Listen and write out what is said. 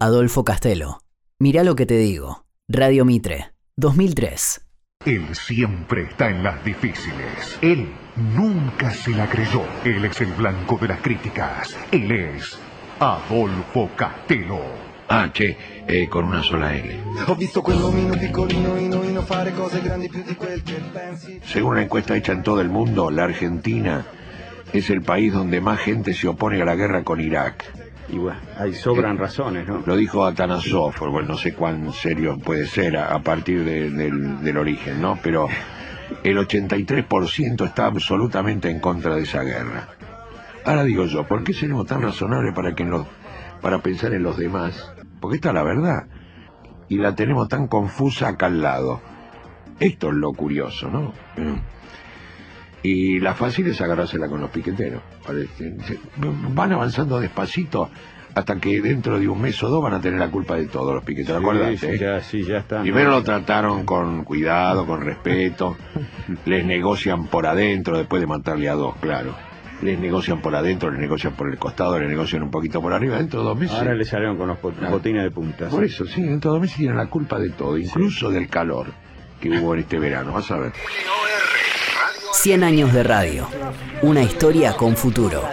Adolfo Castelo. Mirá lo que te digo. Radio Mitre, 2003. Él siempre está en las difíciles. Él nunca se la creyó. Él es el blanco de las críticas. Él es Adolfo Castelo. Ah, che, eh, con una sola L. Según una encuesta hecha en todo el mundo, la Argentina es el país donde más gente se opone a la guerra con Irak. Y bueno, ahí sobran razones, ¿no? Lo dijo Atanasov, bueno, no sé cuán serio puede ser a, a partir de- del, del origen, ¿no? Pero el 83% está absolutamente en contra de esa guerra. Ahora digo yo, ¿por qué seremos tan razonables para que los, para pensar en los demás? Porque esta es la verdad. Y la tenemos tan confusa acá al lado. Esto es lo curioso, ¿no? Y la fácil es agarrársela con los piqueteros. Parece. Van avanzando despacito hasta que dentro de un mes o dos van a tener la culpa de todo los piqueteros. Sí, Acordate, sí, ¿eh? ya, sí, ya está. Primero lo trataron con cuidado, con respeto. Les negocian por adentro después de matarle a dos, claro. Les negocian por adentro, les negocian por el costado, les negocian un poquito por arriba. Dentro de dos meses. Ahora le salieron con los botines de punta. Por eso, sí, dentro de dos meses tienen la culpa de todo, incluso del calor que hubo en este verano. Vas a ver. 100 años de radio. Una historia con futuro.